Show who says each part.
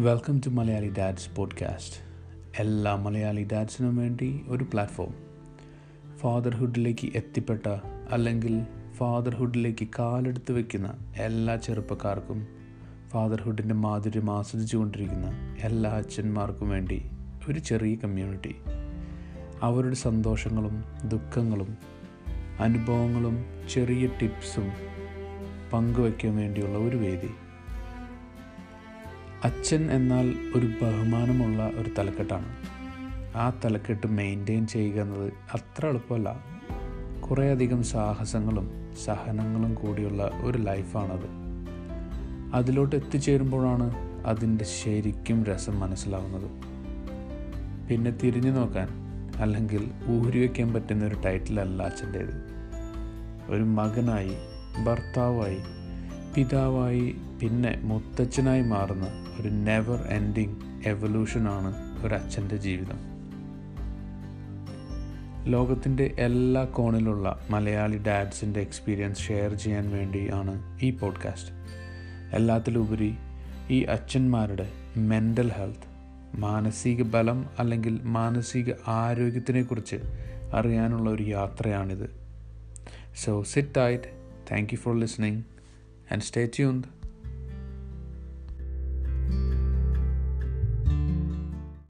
Speaker 1: Welcome to Malayali dads podcast എല്ലാ മലയാളി ഡാഡ്സിനും വേണ്ടി ഒരു പ്ലാറ്റ്ഫോം ഫാദർഹുഡിലേക്ക് എത്തിപ്പെട്ട അല്ലെങ്കിൽ ഫാദർഹുഡിലേക്ക് കാലെടുത്ത് വയ്ക്കുന്ന എല്ലാ ചെറുപ്പക്കാർക്കും ഫാദർഹുഡിന്റെ മാധുര്യം ആസ്വദിച്ചു കൊണ്ടിരിക്കുന്ന എല്ലാ അച്ഛന്മാർക്കും വേണ്ടി ഒരു ചെറിയ കമ്മ്യൂണിറ്റി അവരുടെ സന്തോഷങ്ങളും ദുഃഖങ്ങളും അനുഭവങ്ങളും ചെറിയ ടിപ്സും പങ്കുവയ്ക്കാൻ വേണ്ടിയുള്ള ഒരു വേദി. അച്ഛൻ എന്നാൽ ഒരു ബഹുമാനമുള്ള ഒരു തലക്കെട്ടാണ്. ആ തലക്കെട്ട് മെയിന്റെയിൻ ചെയ്യുക എന്നത് അത്ര എളുപ്പമല്ല. കുറേയധികം സാഹസങ്ങളും സഹനങ്ങളും കൂടിയുള്ള ഒരു ലൈഫാണത്. അതിലോട്ട് എത്തിച്ചേരുമ്പോഴാണ് അതിന്റെ ശരിക്കും രസം മനസ്സിലാവുന്നത്. പിന്നെ തിരിഞ്ഞു നോക്കാൻ അല്ലെങ്കിൽ ഊരി വയ്ക്കാൻ പറ്റുന്ന ഒരു ടൈറ്റിലല്ല അച്ഛന്റേത്. ഒരു മകനായി ഭർത്താവായി പിതാവായി പിന്നെ മുത്തച്ഛനായി മാറുന്ന ഒരു നെവർ എൻഡിങ് എവല്യൂഷനാണ് ഒരു അച്ഛന്റെ ജീവിതം. ലോകത്തിന്റെ എല്ലാ കോണിലുള്ള മലയാളി ഡാഡ്സിന്റെ എക്സ്പീരിയൻസ് ഷെയർ ചെയ്യാൻ വേണ്ടിയാണ് ഈ പോഡ്കാസ്റ്റ് എല്ലാത്തിലുപരി ഈ അച്ഛന്മാരുടെ മെന്റൽ ഹെൽത്ത് മാനസിക ബലം അല്ലെങ്കിൽ മാനസിക ആരോഗ്യത്തിനെക്കുറിച്ച് അറിയാനുള്ള ഒരു യാത്രയാണിത്. So sit tight thank you for listening and stay tuned.